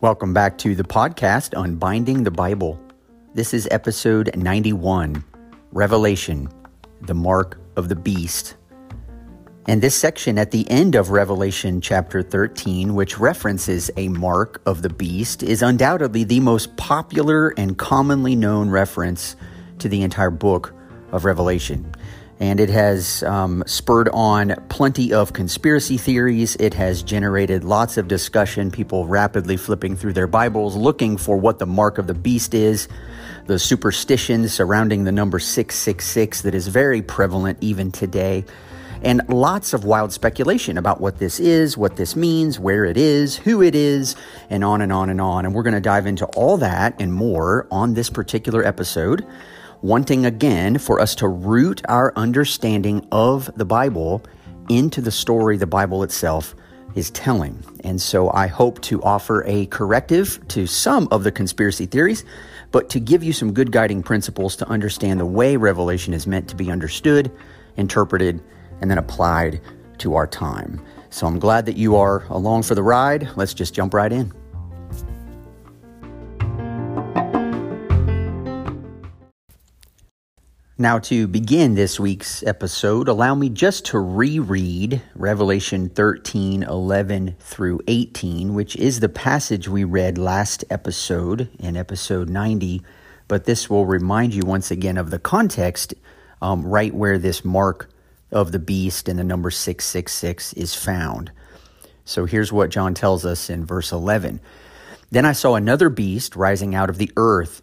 Welcome back to the podcast Unbinding the Bible. This is episode 91 Revelation, the Mark of the Beast. And this section at the end of Revelation chapter 13, which references a mark of the beast, is undoubtedly the most popular and commonly known reference to the entire book of Revelation and it has um, spurred on plenty of conspiracy theories. It has generated lots of discussion, people rapidly flipping through their Bibles looking for what the mark of the beast is, the superstition surrounding the number 666 that is very prevalent even today, and lots of wild speculation about what this is, what this means, where it is, who it is, and on and on and on. And we're going to dive into all that and more on this particular episode wanting again for us to root our understanding of the Bible into the story the Bible itself is telling. And so I hope to offer a corrective to some of the conspiracy theories, but to give you some good guiding principles to understand the way Revelation is meant to be understood, interpreted, and then applied to our time. So I'm glad that you are along for the ride. Let's just jump right in. Now, to begin this week's episode, allow me just to reread Revelation 13 11 through 18, which is the passage we read last episode in episode 90. But this will remind you once again of the context um, right where this mark of the beast and the number 666 is found. So here's what John tells us in verse 11 Then I saw another beast rising out of the earth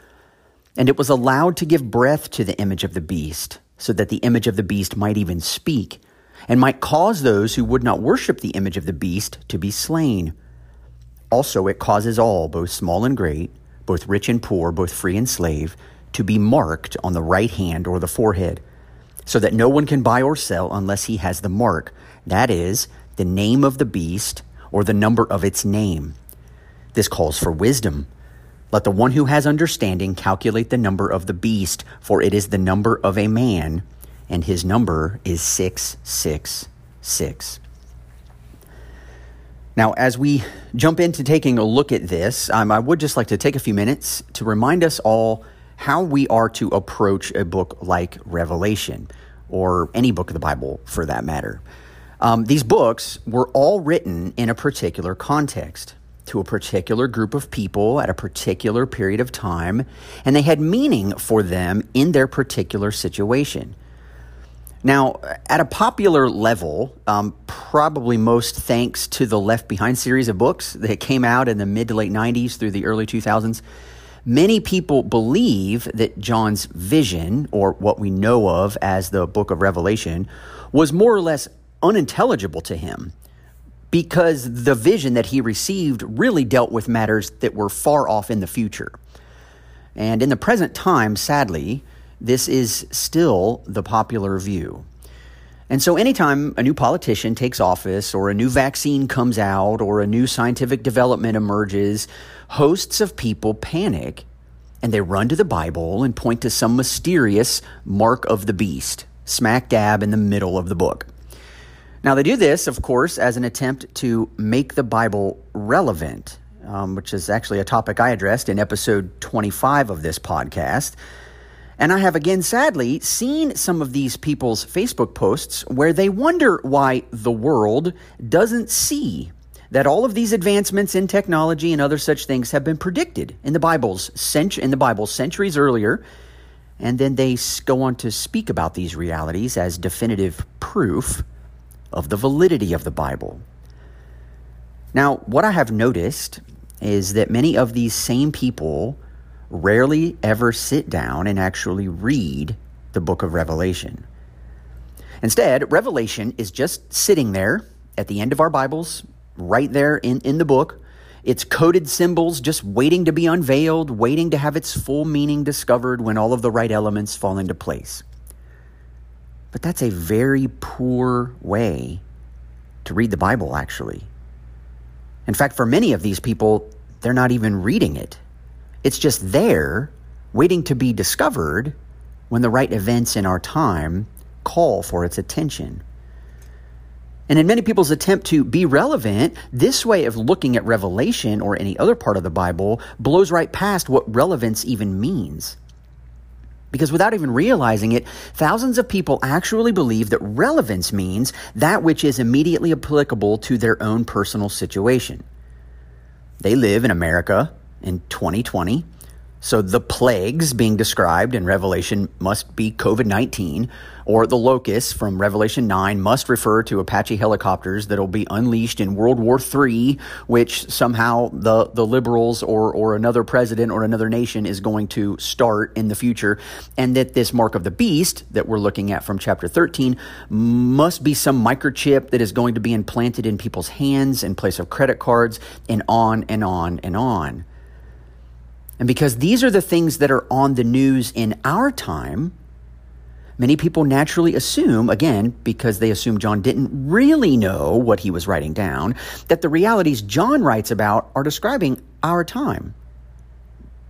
And it was allowed to give breath to the image of the beast, so that the image of the beast might even speak, and might cause those who would not worship the image of the beast to be slain. Also, it causes all, both small and great, both rich and poor, both free and slave, to be marked on the right hand or the forehead, so that no one can buy or sell unless he has the mark, that is, the name of the beast or the number of its name. This calls for wisdom. Let the one who has understanding calculate the number of the beast, for it is the number of a man, and his number is 666. Now, as we jump into taking a look at this, um, I would just like to take a few minutes to remind us all how we are to approach a book like Revelation, or any book of the Bible for that matter. Um, these books were all written in a particular context to a particular group of people at a particular period of time, and they had meaning for them in their particular situation. Now, at a popular level, um, probably most thanks to the Left Behind series of books that came out in the mid to late 90s through the early 2000s, many people believe that John's vision, or what we know of as the book of Revelation, was more or less unintelligible to him because the vision that he received really dealt with matters that were far off in the future. And in the present time, sadly, this is still the popular view. And so, anytime a new politician takes office, or a new vaccine comes out, or a new scientific development emerges, hosts of people panic and they run to the Bible and point to some mysterious mark of the beast, smack dab in the middle of the book. Now, they do this, of course, as an attempt to make the Bible relevant, um, which is actually a topic I addressed in episode 25 of this podcast. And I have again, sadly, seen some of these people's Facebook posts where they wonder why the world doesn't see that all of these advancements in technology and other such things have been predicted in the Bible's cent- in the Bible centuries earlier, and then they go on to speak about these realities as definitive proof of the validity of the Bible. Now, what I have noticed is that many of these same people rarely ever sit down and actually read the book of Revelation. Instead, Revelation is just sitting there at the end of our Bibles, right there in, in the book. It's coded symbols just waiting to be unveiled, waiting to have its full meaning discovered when all of the right elements fall into place. But that's a very poor way to read the Bible, actually. In fact, for many of these people, they're not even reading it. It's just there, waiting to be discovered when the right events in our time call for its attention. And in many people's attempt to be relevant, this way of looking at Revelation or any other part of the Bible blows right past what relevance even means. Because without even realizing it, thousands of people actually believe that relevance means that which is immediately applicable to their own personal situation. They live in America in 2020 so the plagues being described in Revelation must be COVID 19, or the locusts from Revelation 9 must refer to Apache helicopters that will be unleashed in World War III, which somehow the, the liberals or, or another president or another nation is going to start in the future. And that this mark of the beast that we're looking at from chapter 13 must be some microchip that is going to be implanted in people's hands in place of credit cards, and on and on and on. And because these are the things that are on the news in our time, many people naturally assume, again, because they assume John didn't really know what he was writing down, that the realities John writes about are describing our time.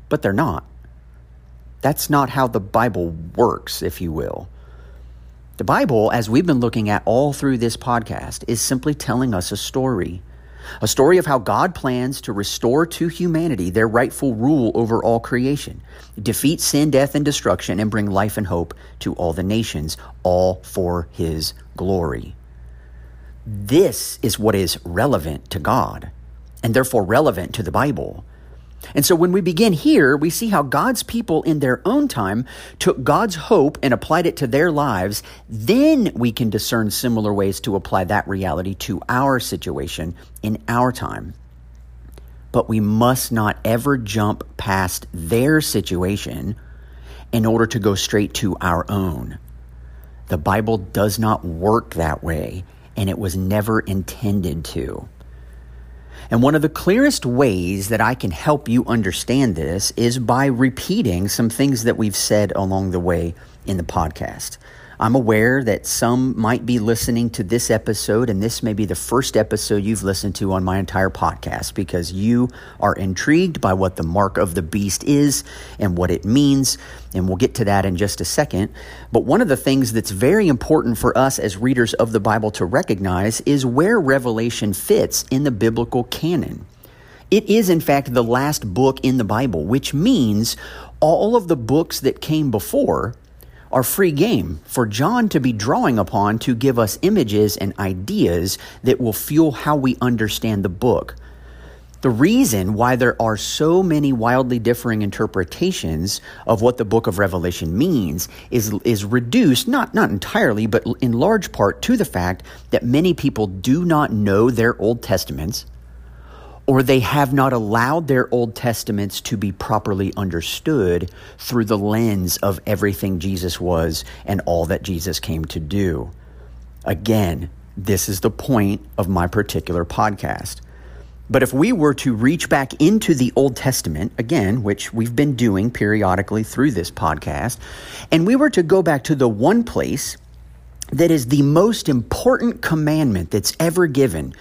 But they're not. That's not how the Bible works, if you will. The Bible, as we've been looking at all through this podcast, is simply telling us a story. A story of how God plans to restore to humanity their rightful rule over all creation, defeat sin, death, and destruction, and bring life and hope to all the nations, all for His glory. This is what is relevant to God, and therefore relevant to the Bible. And so when we begin here, we see how God's people in their own time took God's hope and applied it to their lives. Then we can discern similar ways to apply that reality to our situation in our time. But we must not ever jump past their situation in order to go straight to our own. The Bible does not work that way, and it was never intended to. And one of the clearest ways that I can help you understand this is by repeating some things that we've said along the way in the podcast. I'm aware that some might be listening to this episode, and this may be the first episode you've listened to on my entire podcast because you are intrigued by what the mark of the beast is and what it means. And we'll get to that in just a second. But one of the things that's very important for us as readers of the Bible to recognize is where Revelation fits in the biblical canon. It is, in fact, the last book in the Bible, which means all of the books that came before are free game for John to be drawing upon to give us images and ideas that will fuel how we understand the book. The reason why there are so many wildly differing interpretations of what the book of Revelation means is, is reduced, not, not entirely, but in large part to the fact that many people do not know their Old Testaments or they have not allowed their Old Testaments to be properly understood through the lens of everything Jesus was and all that Jesus came to do. Again, this is the point of my particular podcast. But if we were to reach back into the Old Testament, again, which we've been doing periodically through this podcast, and we were to go back to the one place that is the most important commandment that's ever given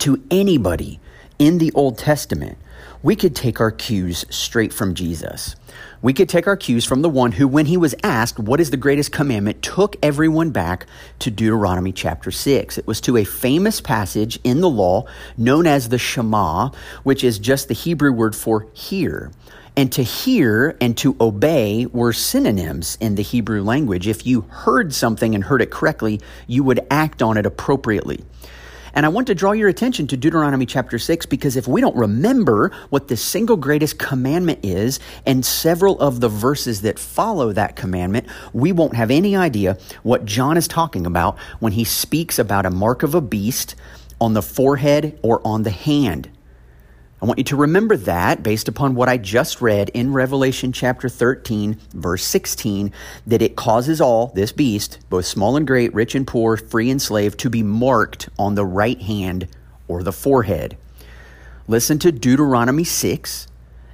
to anybody in the Old Testament, we could take our cues straight from Jesus. We could take our cues from the one who, when he was asked, What is the greatest commandment, took everyone back to Deuteronomy chapter 6. It was to a famous passage in the law known as the Shema, which is just the Hebrew word for hear. And to hear and to obey were synonyms in the Hebrew language. If you heard something and heard it correctly, you would act on it appropriately. And I want to draw your attention to Deuteronomy chapter 6 because if we don't remember what the single greatest commandment is and several of the verses that follow that commandment, we won't have any idea what John is talking about when he speaks about a mark of a beast on the forehead or on the hand. I want you to remember that based upon what I just read in Revelation chapter 13, verse 16, that it causes all, this beast, both small and great, rich and poor, free and slave, to be marked on the right hand or the forehead. Listen to Deuteronomy 6,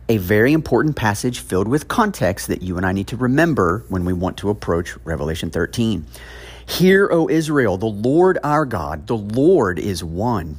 a very important passage filled with context that you and I need to remember when we want to approach Revelation 13. Hear, O Israel, the Lord our God, the Lord is one.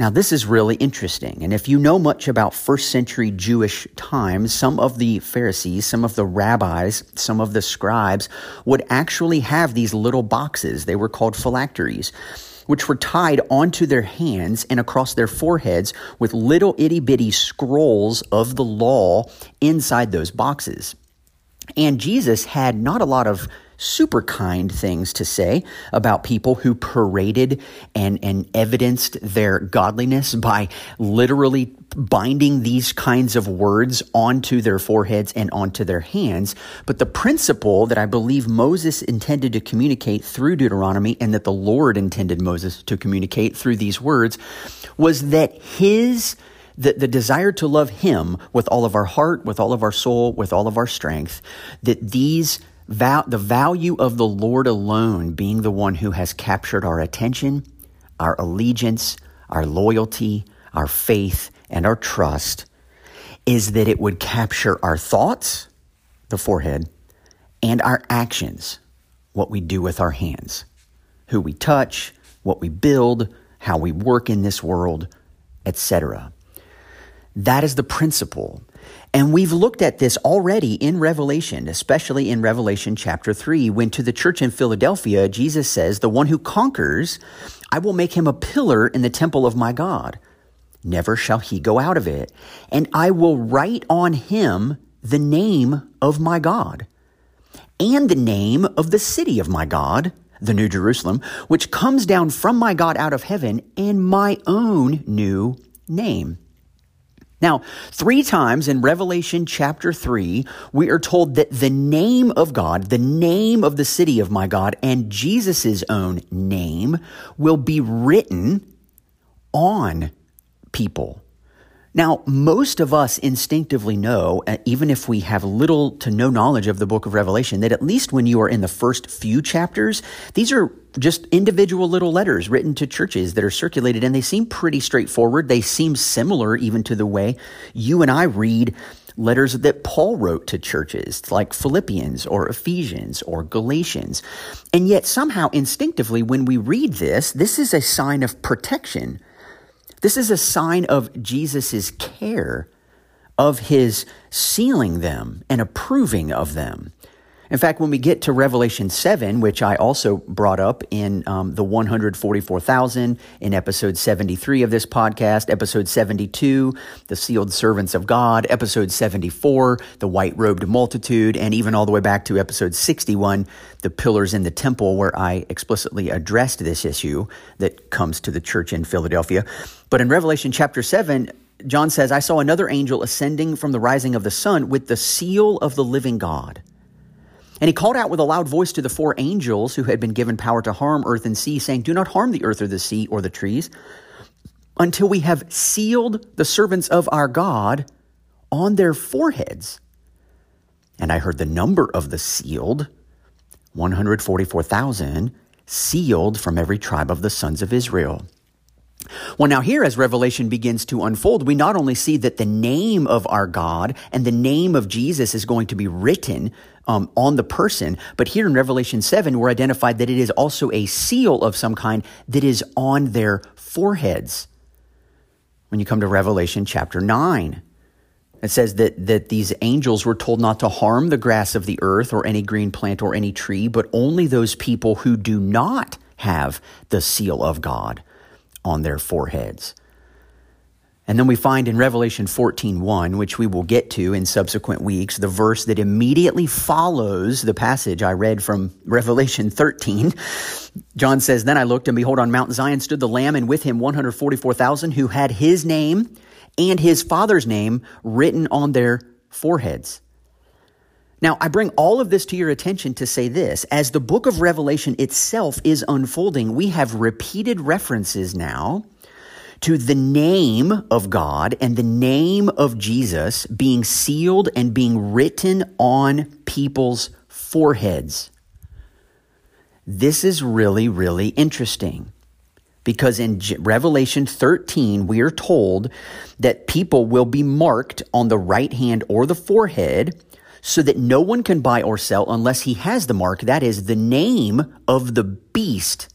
Now, this is really interesting. And if you know much about first century Jewish times, some of the Pharisees, some of the rabbis, some of the scribes would actually have these little boxes. They were called phylacteries, which were tied onto their hands and across their foreheads with little itty bitty scrolls of the law inside those boxes. And Jesus had not a lot of super kind things to say about people who paraded and, and evidenced their godliness by literally binding these kinds of words onto their foreheads and onto their hands. But the principle that I believe Moses intended to communicate through Deuteronomy and that the Lord intended Moses to communicate through these words was that his the, the desire to love him with all of our heart, with all of our soul, with all of our strength, that these Val- the value of the Lord alone being the one who has captured our attention, our allegiance, our loyalty, our faith, and our trust is that it would capture our thoughts, the forehead, and our actions, what we do with our hands, who we touch, what we build, how we work in this world, etc. That is the principle and we've looked at this already in Revelation, especially in Revelation chapter 3, when to the church in Philadelphia, Jesus says, The one who conquers, I will make him a pillar in the temple of my God. Never shall he go out of it. And I will write on him the name of my God and the name of the city of my God, the New Jerusalem, which comes down from my God out of heaven, and my own new name. Now, three times in Revelation chapter 3, we are told that the name of God, the name of the city of my God, and Jesus' own name will be written on people. Now, most of us instinctively know, uh, even if we have little to no knowledge of the book of Revelation, that at least when you are in the first few chapters, these are just individual little letters written to churches that are circulated, and they seem pretty straightforward. They seem similar even to the way you and I read letters that Paul wrote to churches like Philippians or Ephesians or Galatians. And yet, somehow, instinctively, when we read this, this is a sign of protection this is a sign of Jesus' care, of his sealing them and approving of them. In fact, when we get to Revelation 7, which I also brought up in um, the 144,000 in episode 73 of this podcast, episode 72, the sealed servants of God, episode 74, the white robed multitude, and even all the way back to episode 61, the pillars in the temple, where I explicitly addressed this issue that comes to the church in Philadelphia. But in Revelation chapter 7, John says, I saw another angel ascending from the rising of the sun with the seal of the living God. And he called out with a loud voice to the four angels who had been given power to harm earth and sea, saying, Do not harm the earth or the sea or the trees until we have sealed the servants of our God on their foreheads. And I heard the number of the sealed 144,000 sealed from every tribe of the sons of Israel. Well, now, here, as Revelation begins to unfold, we not only see that the name of our God and the name of Jesus is going to be written um, on the person, but here in Revelation 7, we're identified that it is also a seal of some kind that is on their foreheads. When you come to Revelation chapter 9, it says that, that these angels were told not to harm the grass of the earth or any green plant or any tree, but only those people who do not have the seal of God on their foreheads. And then we find in Revelation 14:1, which we will get to in subsequent weeks, the verse that immediately follows the passage I read from Revelation 13. John says, "Then I looked and behold on Mount Zion stood the lamb and with him 144,000 who had his name and his father's name written on their foreheads." Now, I bring all of this to your attention to say this. As the book of Revelation itself is unfolding, we have repeated references now to the name of God and the name of Jesus being sealed and being written on people's foreheads. This is really, really interesting because in Revelation 13, we are told that people will be marked on the right hand or the forehead so that no one can buy or sell unless he has the mark, that is, the name of the beast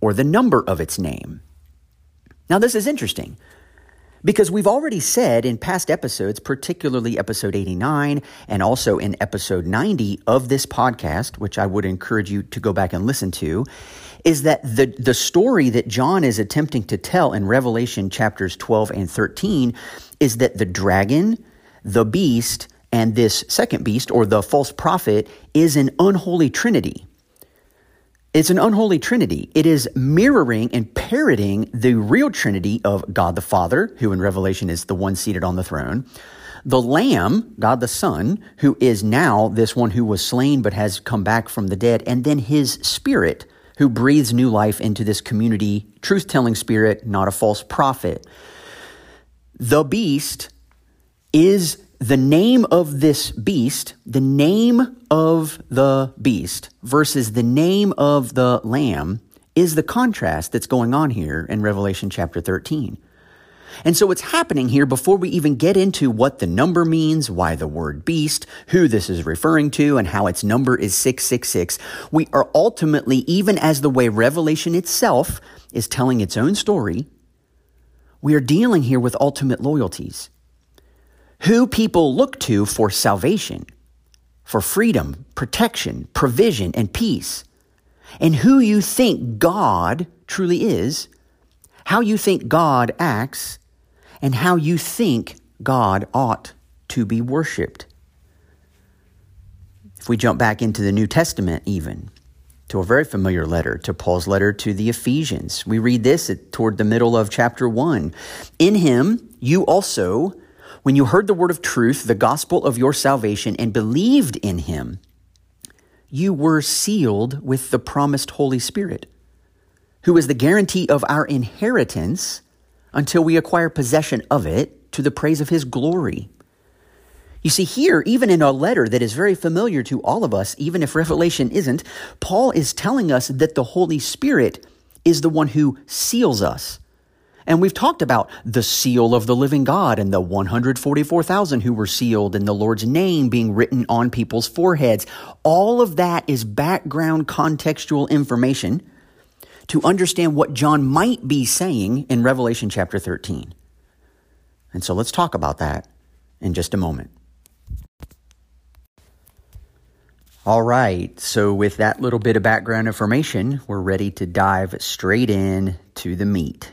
or the number of its name. Now, this is interesting because we've already said in past episodes, particularly episode 89 and also in episode 90 of this podcast, which I would encourage you to go back and listen to, is that the, the story that John is attempting to tell in Revelation chapters 12 and 13 is that the dragon, the beast, and this second beast, or the false prophet, is an unholy trinity. It's an unholy trinity. It is mirroring and parroting the real trinity of God the Father, who in Revelation is the one seated on the throne, the Lamb, God the Son, who is now this one who was slain but has come back from the dead, and then his Spirit, who breathes new life into this community, truth telling spirit, not a false prophet. The beast is the name of this beast, the name of the beast versus the name of the lamb is the contrast that's going on here in Revelation chapter 13. And so what's happening here before we even get into what the number means, why the word beast, who this is referring to, and how its number is 666, we are ultimately, even as the way Revelation itself is telling its own story, we are dealing here with ultimate loyalties who people look to for salvation, for freedom, protection, provision, and peace, and who you think God truly is, how you think God acts, and how you think God ought to be worshiped. If we jump back into the New Testament, even to a very familiar letter, to Paul's letter to the Ephesians, we read this toward the middle of chapter 1. In him, you also when you heard the word of truth, the gospel of your salvation, and believed in him, you were sealed with the promised Holy Spirit, who is the guarantee of our inheritance until we acquire possession of it to the praise of his glory. You see, here, even in a letter that is very familiar to all of us, even if Revelation isn't, Paul is telling us that the Holy Spirit is the one who seals us and we've talked about the seal of the living God and the 144,000 who were sealed and the Lord's name being written on people's foreheads. All of that is background contextual information to understand what John might be saying in Revelation chapter 13. And so let's talk about that in just a moment. All right, so with that little bit of background information, we're ready to dive straight in to the meat.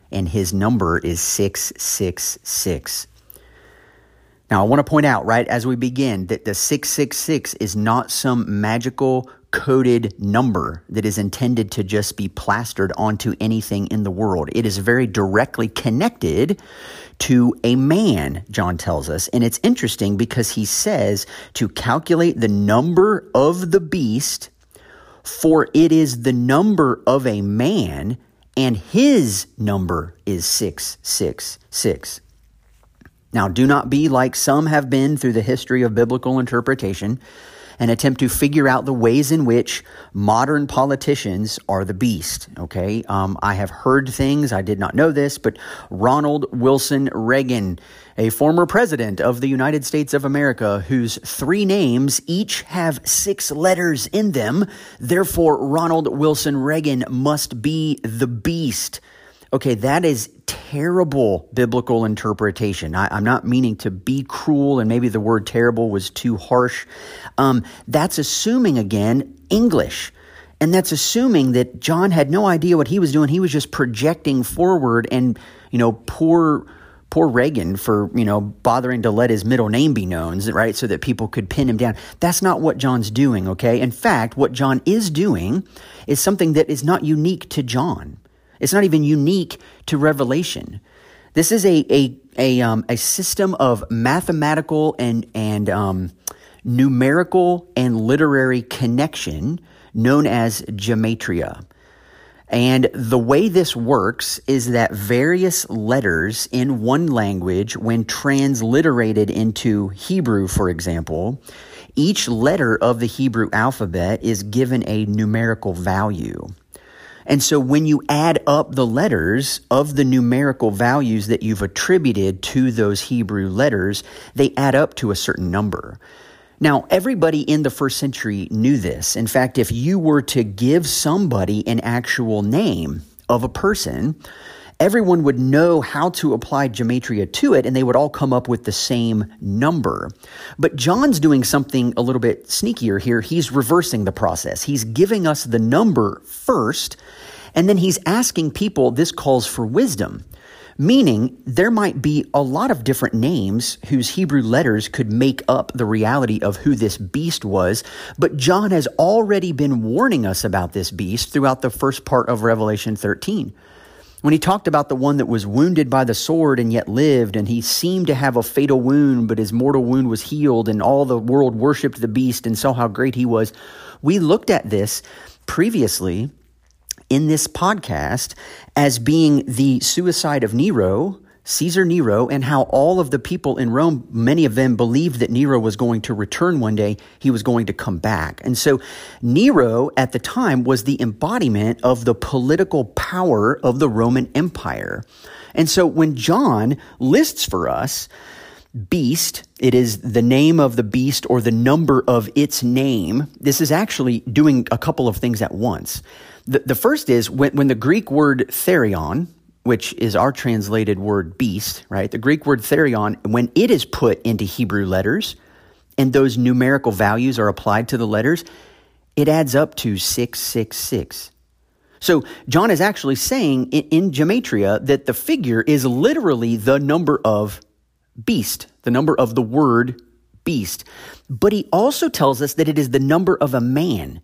and his number is 666. Now, I want to point out right as we begin that the 666 is not some magical coded number that is intended to just be plastered onto anything in the world. It is very directly connected to a man, John tells us. And it's interesting because he says to calculate the number of the beast, for it is the number of a man and his number is 666. Now, do not be like some have been through the history of biblical interpretation and attempt to figure out the ways in which modern politicians are the beast. Okay. Um, I have heard things, I did not know this, but Ronald Wilson Reagan, a former president of the United States of America, whose three names each have six letters in them. Therefore, Ronald Wilson Reagan must be the beast. Okay, that is terrible biblical interpretation. I, am not meaning to be cruel, and maybe the word terrible was too harsh. Um, that's assuming, again, English. And that's assuming that John had no idea what he was doing. He was just projecting forward, and, you know, poor poor Reagan for, you know, bothering to let his middle name be known, right? So that people could pin him down. That's not what John's doing, okay? In fact, what John is doing is something that is not unique to John. It's not even unique to Revelation. This is a a a, um, a system of mathematical and and um, numerical and literary connection known as gematria. And the way this works is that various letters in one language, when transliterated into Hebrew, for example, each letter of the Hebrew alphabet is given a numerical value. And so when you add up the letters of the numerical values that you've attributed to those Hebrew letters, they add up to a certain number. Now, everybody in the first century knew this. In fact, if you were to give somebody an actual name of a person, everyone would know how to apply gematria to it and they would all come up with the same number. But John's doing something a little bit sneakier here. He's reversing the process. He's giving us the number first, and then he's asking people, this calls for wisdom. Meaning, there might be a lot of different names whose Hebrew letters could make up the reality of who this beast was, but John has already been warning us about this beast throughout the first part of Revelation 13 when he talked about the one that was wounded by the sword and yet lived, and he seemed to have a fatal wound, but his mortal wound was healed, and all the world worshiped the beast and saw how great he was. We looked at this previously in this podcast as being the suicide of Nero Caesar Nero and how all of the people in Rome, many of them believed that Nero was going to return one day. He was going to come back. And so Nero at the time was the embodiment of the political power of the Roman Empire. And so when John lists for us beast, it is the name of the beast or the number of its name. This is actually doing a couple of things at once. The, the first is when, when the Greek word therion, which is our translated word beast, right? The Greek word therion, when it is put into Hebrew letters and those numerical values are applied to the letters, it adds up to 666. So John is actually saying in, in Gematria that the figure is literally the number of beast, the number of the word beast. But he also tells us that it is the number of a man.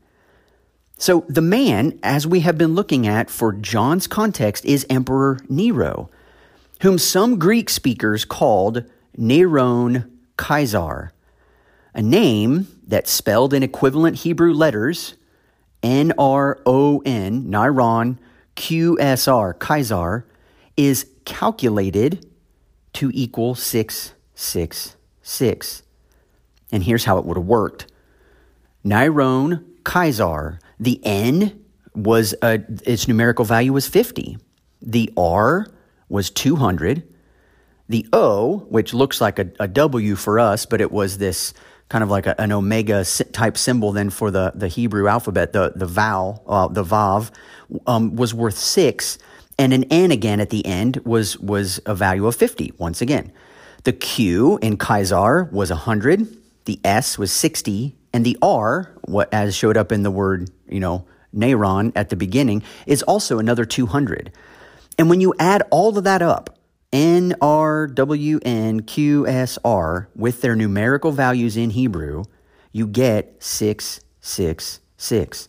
So the man, as we have been looking at for John's context, is Emperor Nero, whom some Greek speakers called Neron Caesar, a name that's spelled in equivalent Hebrew letters N R O N, Niron, Q S R, Caesar, is calculated to equal 666. And here's how it would have worked Niron Caesar the N was a, its numerical value was 50. The R was 200. The O, which looks like a, a W for us, but it was this kind of like a, an omega type symbol then for the, the Hebrew alphabet, the, the vowel, uh, the Vav, um, was worth six. And an N again at the end was, was a value of 50 once again. The Q in Caesar was 100. The S was 60 and the R, what as showed up in the word, you know, Neron at the beginning, is also another 200. And when you add all of that up, N, R, W, N, Q, S, R, with their numerical values in Hebrew, you get 666.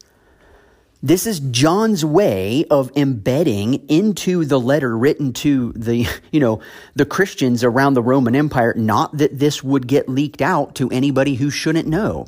This is John's way of embedding into the letter written to the, you know, the Christians around the Roman Empire, not that this would get leaked out to anybody who shouldn't know.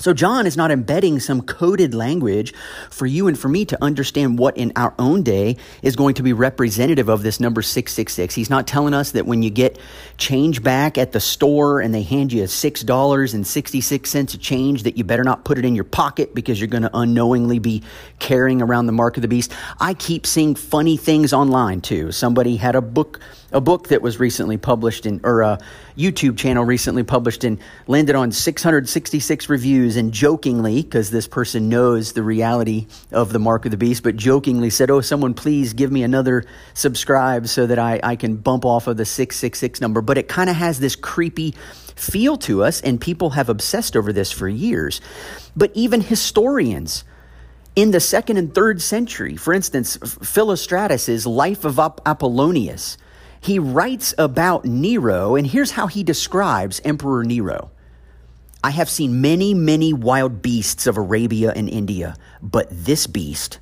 So, John is not embedding some coded language for you and for me to understand what in our own day is going to be representative of this number 666. He's not telling us that when you get change back at the store and they hand you $6.66 of change, that you better not put it in your pocket because you're going to unknowingly be carrying around the mark of the beast. I keep seeing funny things online too. Somebody had a book a book that was recently published in, or a YouTube channel recently published and landed on 666 reviews and jokingly, because this person knows the reality of the mark of the beast, but jokingly said, Oh, someone please give me another subscribe so that I, I can bump off of the 666 number. But it kind of has this creepy feel to us, and people have obsessed over this for years. But even historians, in the second and third century, for instance, Philostratus' Life of Apollonius, he writes about Nero, and here's how he describes Emperor Nero. I have seen many, many wild beasts of Arabia and India, but this beast,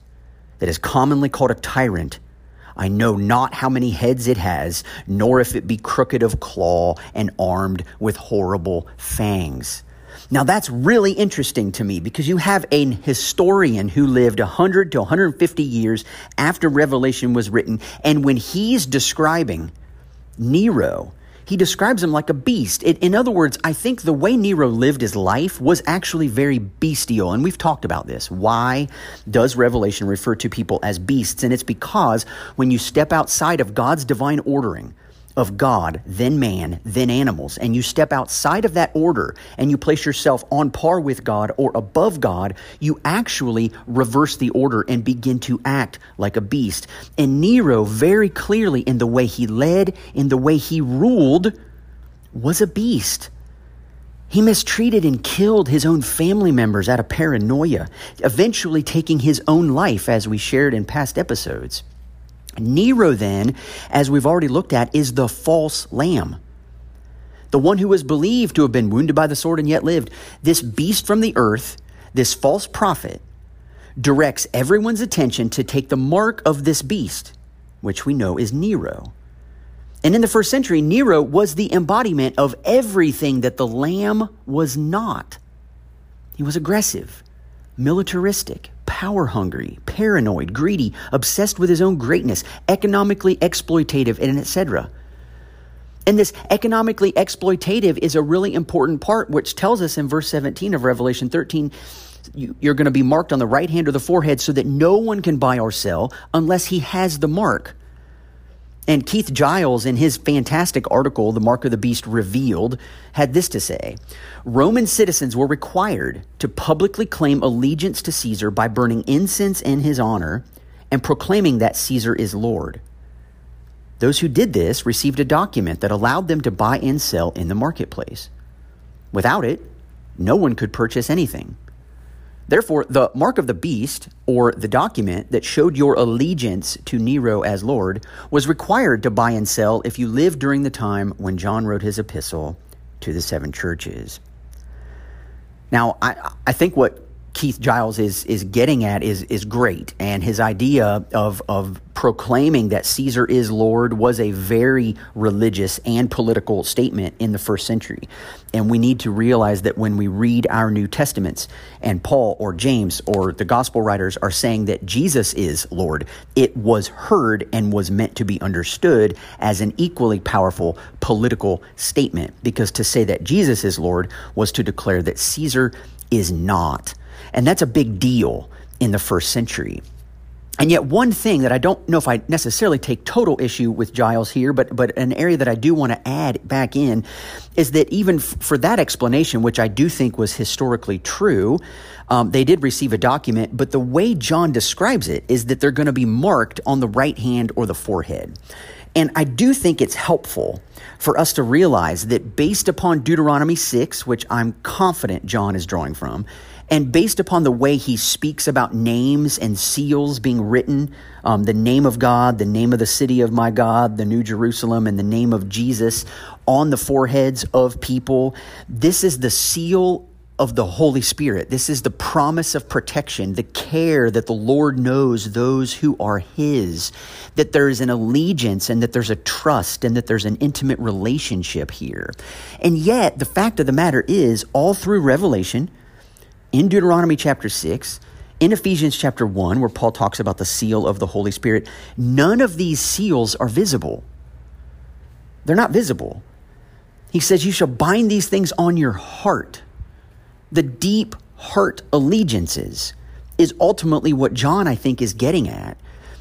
that is commonly called a tyrant, I know not how many heads it has, nor if it be crooked of claw and armed with horrible fangs. Now that's really interesting to me because you have a historian who lived 100 to 150 years after Revelation was written, and when he's describing Nero, he describes him like a beast. It, in other words, I think the way Nero lived his life was actually very bestial. And we've talked about this. Why does Revelation refer to people as beasts? And it's because when you step outside of God's divine ordering, of God, then man, then animals, and you step outside of that order and you place yourself on par with God or above God, you actually reverse the order and begin to act like a beast. And Nero, very clearly in the way he led, in the way he ruled, was a beast. He mistreated and killed his own family members out of paranoia, eventually taking his own life, as we shared in past episodes. Nero, then, as we've already looked at, is the false lamb. The one who was believed to have been wounded by the sword and yet lived. This beast from the earth, this false prophet, directs everyone's attention to take the mark of this beast, which we know is Nero. And in the first century, Nero was the embodiment of everything that the lamb was not. He was aggressive, militaristic, power hungry, paranoid, greedy, obsessed with his own greatness, economically exploitative, and etc. And this economically exploitative is a really important part, which tells us in verse 17 of Revelation 13 you're going to be marked on the right hand or the forehead so that no one can buy or sell unless he has the mark. And Keith Giles, in his fantastic article, The Mark of the Beast Revealed, had this to say Roman citizens were required to publicly claim allegiance to Caesar by burning incense in his honor and proclaiming that Caesar is Lord. Those who did this received a document that allowed them to buy and sell in the marketplace. Without it, no one could purchase anything. Therefore, the mark of the beast, or the document that showed your allegiance to Nero as Lord, was required to buy and sell if you lived during the time when John wrote his epistle to the seven churches. Now, I, I think what Keith Giles is is getting at is is great, and his idea of of proclaiming that Caesar is Lord was a very religious and political statement in the first century. And we need to realize that when we read our New Testaments and Paul or James or the gospel writers are saying that Jesus is Lord, it was heard and was meant to be understood as an equally powerful political statement because to say that Jesus is Lord was to declare that Caesar is not. And that's a big deal in the first century. And yet, one thing that I don't know if I necessarily take total issue with Giles here, but, but an area that I do want to add back in is that even f- for that explanation, which I do think was historically true, um, they did receive a document, but the way John describes it is that they're going to be marked on the right hand or the forehead. And I do think it's helpful for us to realize that based upon Deuteronomy 6, which I'm confident John is drawing from, and based upon the way he speaks about names and seals being written, um, the name of God, the name of the city of my God, the New Jerusalem, and the name of Jesus on the foreheads of people, this is the seal of the Holy Spirit. This is the promise of protection, the care that the Lord knows those who are His, that there is an allegiance and that there's a trust and that there's an intimate relationship here. And yet, the fact of the matter is, all through Revelation, in Deuteronomy chapter 6, in Ephesians chapter 1, where Paul talks about the seal of the Holy Spirit, none of these seals are visible. They're not visible. He says, You shall bind these things on your heart. The deep heart allegiances is ultimately what John, I think, is getting at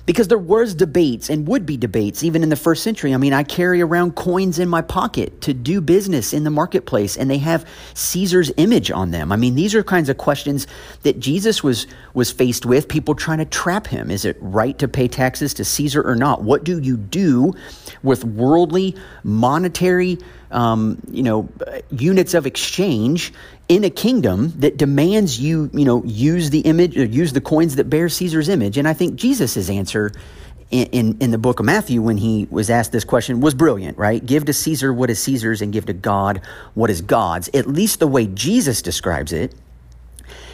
because there was debates and would be debates even in the first century. I mean, I carry around coins in my pocket to do business in the marketplace and they have Caesar's image on them. I mean, these are kinds of questions that Jesus was was faced with, people trying to trap him. Is it right to pay taxes to Caesar or not? What do you do with worldly monetary um, you know, units of exchange in a kingdom that demands you, you know, use the image or use the coins that bear Caesar's image. And I think Jesus' answer in, in, in, the book of Matthew when he was asked this question was brilliant, right? Give to Caesar what is Caesar's and give to God what is God's. At least the way Jesus describes it,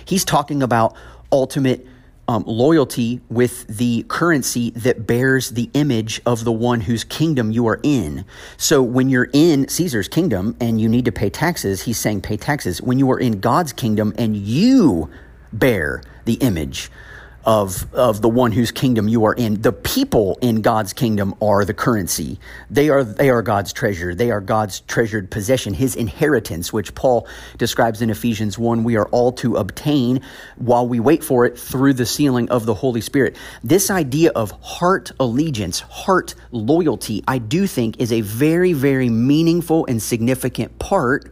he's talking about ultimate um, loyalty with the currency that bears the image of the one whose kingdom you are in. So when you're in Caesar's kingdom and you need to pay taxes, he's saying pay taxes. When you are in God's kingdom and you bear the image of, of the one whose kingdom you are in. The people in God's kingdom are the currency. They are, they are God's treasure. They are God's treasured possession, his inheritance, which Paul describes in Ephesians 1. We are all to obtain while we wait for it through the sealing of the Holy Spirit. This idea of heart allegiance, heart loyalty, I do think is a very, very meaningful and significant part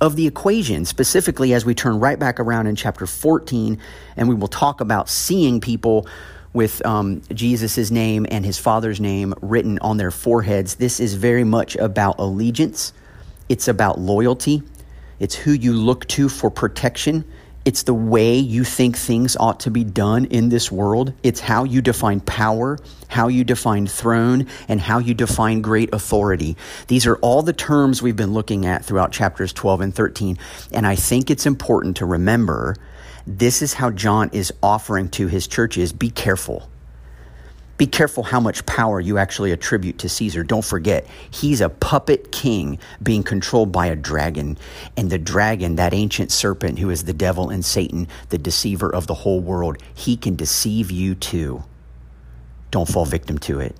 of the equation, specifically as we turn right back around in chapter 14, and we will talk about seeing people with um, Jesus' name and his father's name written on their foreheads. This is very much about allegiance, it's about loyalty, it's who you look to for protection. It's the way you think things ought to be done in this world. It's how you define power, how you define throne, and how you define great authority. These are all the terms we've been looking at throughout chapters 12 and 13. And I think it's important to remember this is how John is offering to his churches be careful be careful how much power you actually attribute to Caesar. Don't forget, he's a puppet king being controlled by a dragon. And the dragon, that ancient serpent who is the devil and Satan, the deceiver of the whole world, he can deceive you too. Don't fall victim to it.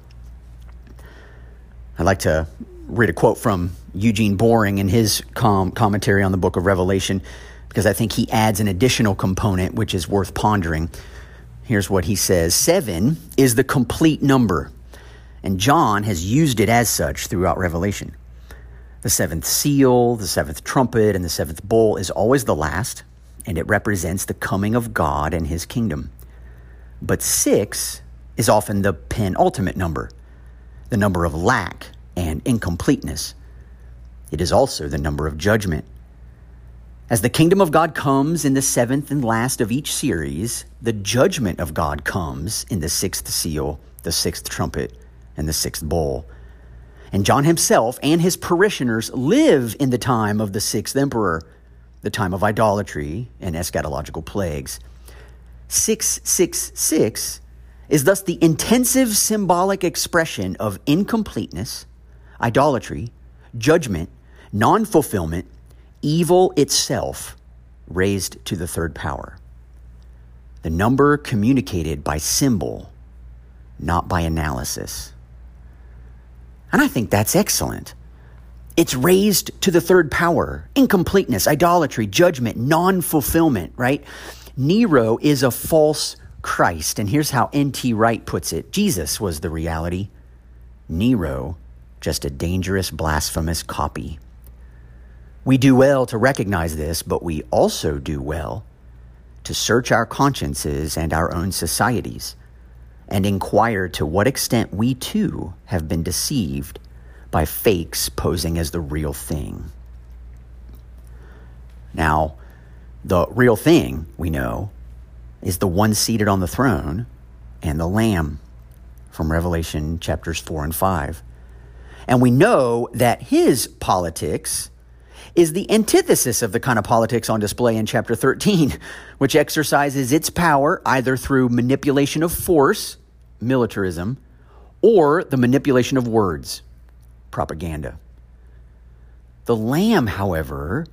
I'd like to read a quote from Eugene Boring in his com- commentary on the book of Revelation because I think he adds an additional component which is worth pondering. Here's what he says Seven is the complete number, and John has used it as such throughout Revelation. The seventh seal, the seventh trumpet, and the seventh bowl is always the last, and it represents the coming of God and his kingdom. But six is often the penultimate number, the number of lack and incompleteness. It is also the number of judgment as the kingdom of God comes in the seventh and last of each series, the judgment of God comes in the sixth seal, the sixth trumpet, and the sixth bowl. And John himself and his parishioners live in the time of the sixth emperor, the time of idolatry and eschatological plagues. 666 is thus the intensive symbolic expression of incompleteness, idolatry, judgment, non fulfillment, evil itself raised to the third power. The number communicated by symbol, not by analysis. And I think that's excellent. It's raised to the third power incompleteness, idolatry, judgment, non fulfillment, right? Nero is a false Christ. And here's how N.T. Wright puts it Jesus was the reality, Nero, just a dangerous, blasphemous copy. We do well to recognize this, but we also do well to search our consciences and our own societies and inquire to what extent we too have been deceived by fakes posing as the real thing. Now, the real thing, we know, is the one seated on the throne and the Lamb from Revelation chapters 4 and 5. And we know that his politics is the antithesis of the kind of politics on display in chapter 13, which exercises its power either through manipulation of force, militarism, or the manipulation of words, propaganda. The Lamb, however,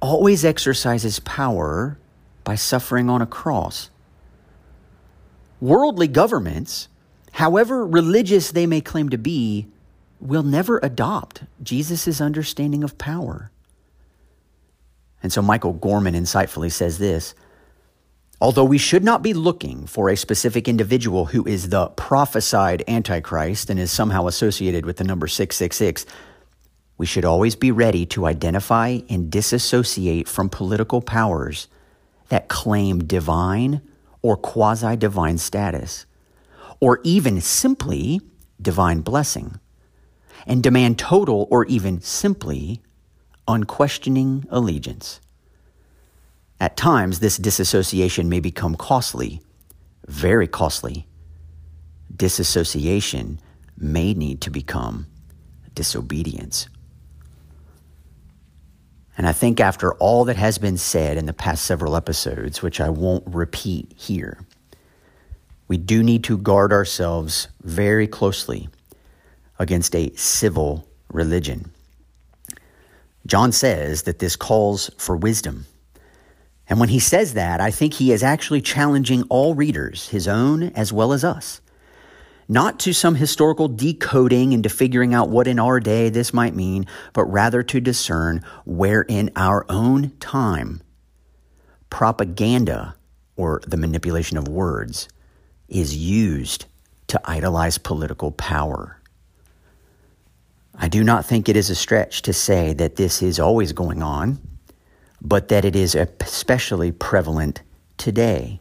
always exercises power by suffering on a cross. Worldly governments, however religious they may claim to be, will never adopt Jesus' understanding of power. And so Michael Gorman insightfully says this Although we should not be looking for a specific individual who is the prophesied Antichrist and is somehow associated with the number 666, we should always be ready to identify and disassociate from political powers that claim divine or quasi divine status, or even simply divine blessing, and demand total or even simply unquestioning allegiance. At times, this disassociation may become costly, very costly. Disassociation may need to become disobedience. And I think after all that has been said in the past several episodes, which I won't repeat here, we do need to guard ourselves very closely against a civil religion. John says that this calls for wisdom. And when he says that, I think he is actually challenging all readers, his own as well as us, not to some historical decoding into figuring out what in our day this might mean, but rather to discern where in our own time propaganda or the manipulation of words is used to idolize political power. I do not think it is a stretch to say that this is always going on but that it is especially prevalent today.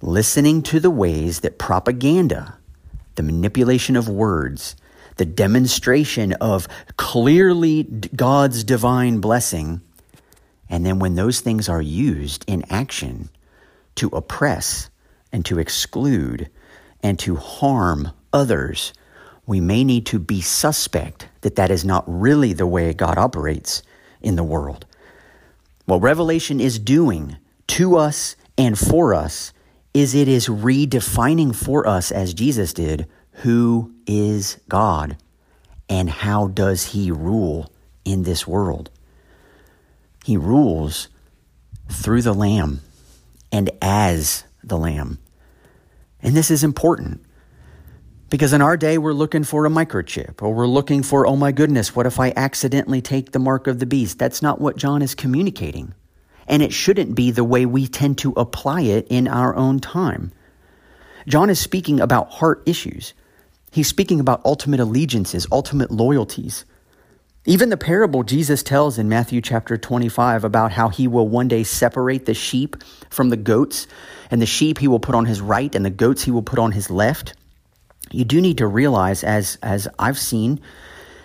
Listening to the ways that propaganda, the manipulation of words, the demonstration of clearly God's divine blessing, and then when those things are used in action to oppress and to exclude and to harm others, we may need to be suspect that that is not really the way God operates in the world. What Revelation is doing to us and for us is it is redefining for us, as Jesus did, who is God and how does he rule in this world. He rules through the Lamb and as the Lamb. And this is important because in our day, we're looking for a microchip or we're looking for, oh my goodness, what if I accidentally take the mark of the beast? That's not what John is communicating. And it shouldn't be the way we tend to apply it in our own time. John is speaking about heart issues. He's speaking about ultimate allegiances, ultimate loyalties. Even the parable Jesus tells in Matthew chapter 25 about how he will one day separate the sheep from the goats, and the sheep he will put on his right, and the goats he will put on his left you do need to realize, as, as I've seen,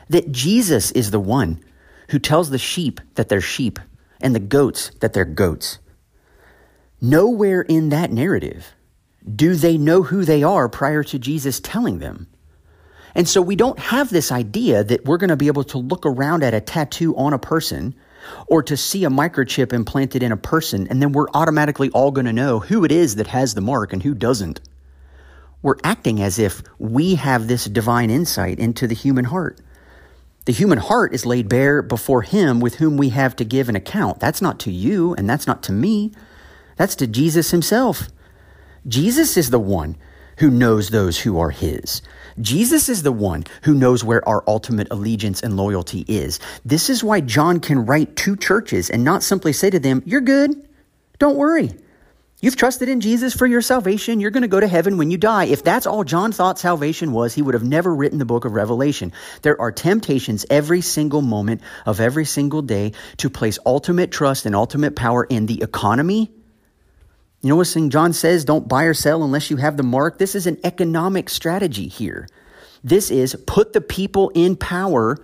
that Jesus is the one who tells the sheep that they're sheep and the goats that they're goats. Nowhere in that narrative do they know who they are prior to Jesus telling them. And so we don't have this idea that we're going to be able to look around at a tattoo on a person or to see a microchip implanted in a person, and then we're automatically all going to know who it is that has the mark and who doesn't we're acting as if we have this divine insight into the human heart. The human heart is laid bare before Him with whom we have to give an account. That's not to you and that's not to me. That's to Jesus Himself. Jesus is the one who knows those who are His. Jesus is the one who knows where our ultimate allegiance and loyalty is. This is why John can write to churches and not simply say to them, You're good. Don't worry. You've trusted in Jesus for your salvation. You're going to go to heaven when you die. If that's all John thought salvation was, he would have never written the book of Revelation. There are temptations every single moment of every single day to place ultimate trust and ultimate power in the economy. You know what. John says? Don't buy or sell unless you have the mark. This is an economic strategy here. This is put the people in power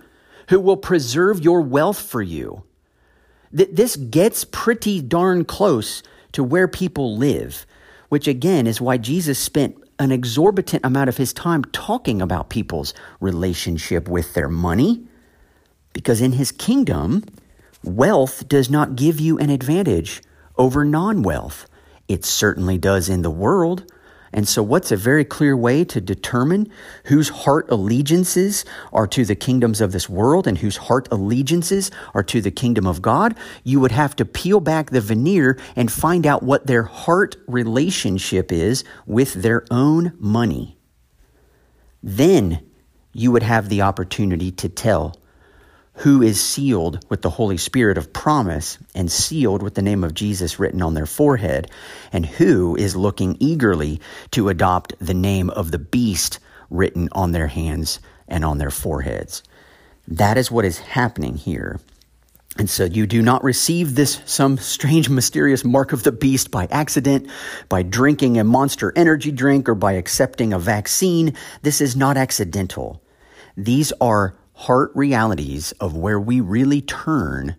who will preserve your wealth for you. This gets pretty darn close to where people live, which again is why Jesus spent an exorbitant amount of his time talking about people's relationship with their money. Because in his kingdom, wealth does not give you an advantage over non wealth. It certainly does in the world. And so, what's a very clear way to determine whose heart allegiances are to the kingdoms of this world and whose heart allegiances are to the kingdom of God? You would have to peel back the veneer and find out what their heart relationship is with their own money. Then you would have the opportunity to tell who is sealed with the Holy Spirit of promise and sealed with the name of Jesus written on their forehead, and who is looking eagerly to adopt the name of the beast written on their hands and on their foreheads. That is what is happening here. And so you do not receive this some strange mysterious mark of the beast by accident, by drinking a monster energy drink, or by accepting a vaccine. This is not accidental. These are heart realities of where we really turn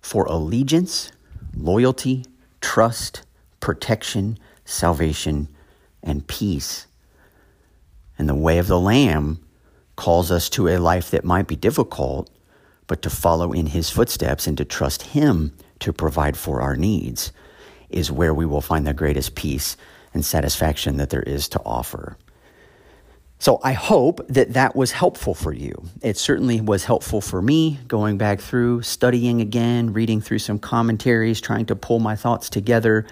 for allegiance, loyalty, trust, protection, salvation, and peace. And the way of the Lamb calls us to a life that might be difficult, but to follow in his footsteps and to trust him to provide for our needs is where we will find the greatest peace and satisfaction that there is to offer. So I hope that that was helpful for you. It certainly was helpful for me going back through, studying again, reading through some commentaries, trying to pull my thoughts together.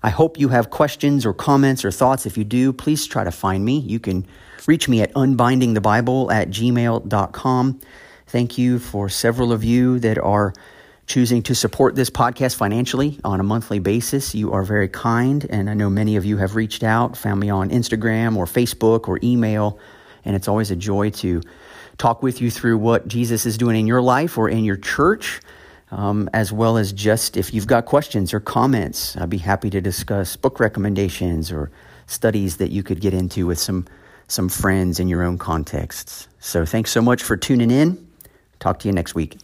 I hope you have questions or comments or thoughts. If you do, please try to find me. You can reach me at unbindingthebible at gmail.com. Thank you for several of you that are choosing to support this podcast financially on a monthly basis. You are very kind, and I know many of you have reached out, found me on Instagram or Facebook or email, and it's always a joy to talk with you through what Jesus is doing in your life or in your church. Um, as well as just if you've got questions or comments, I'd be happy to discuss book recommendations or studies that you could get into with some some friends in your own contexts. So thanks so much for tuning in. Talk to you next week.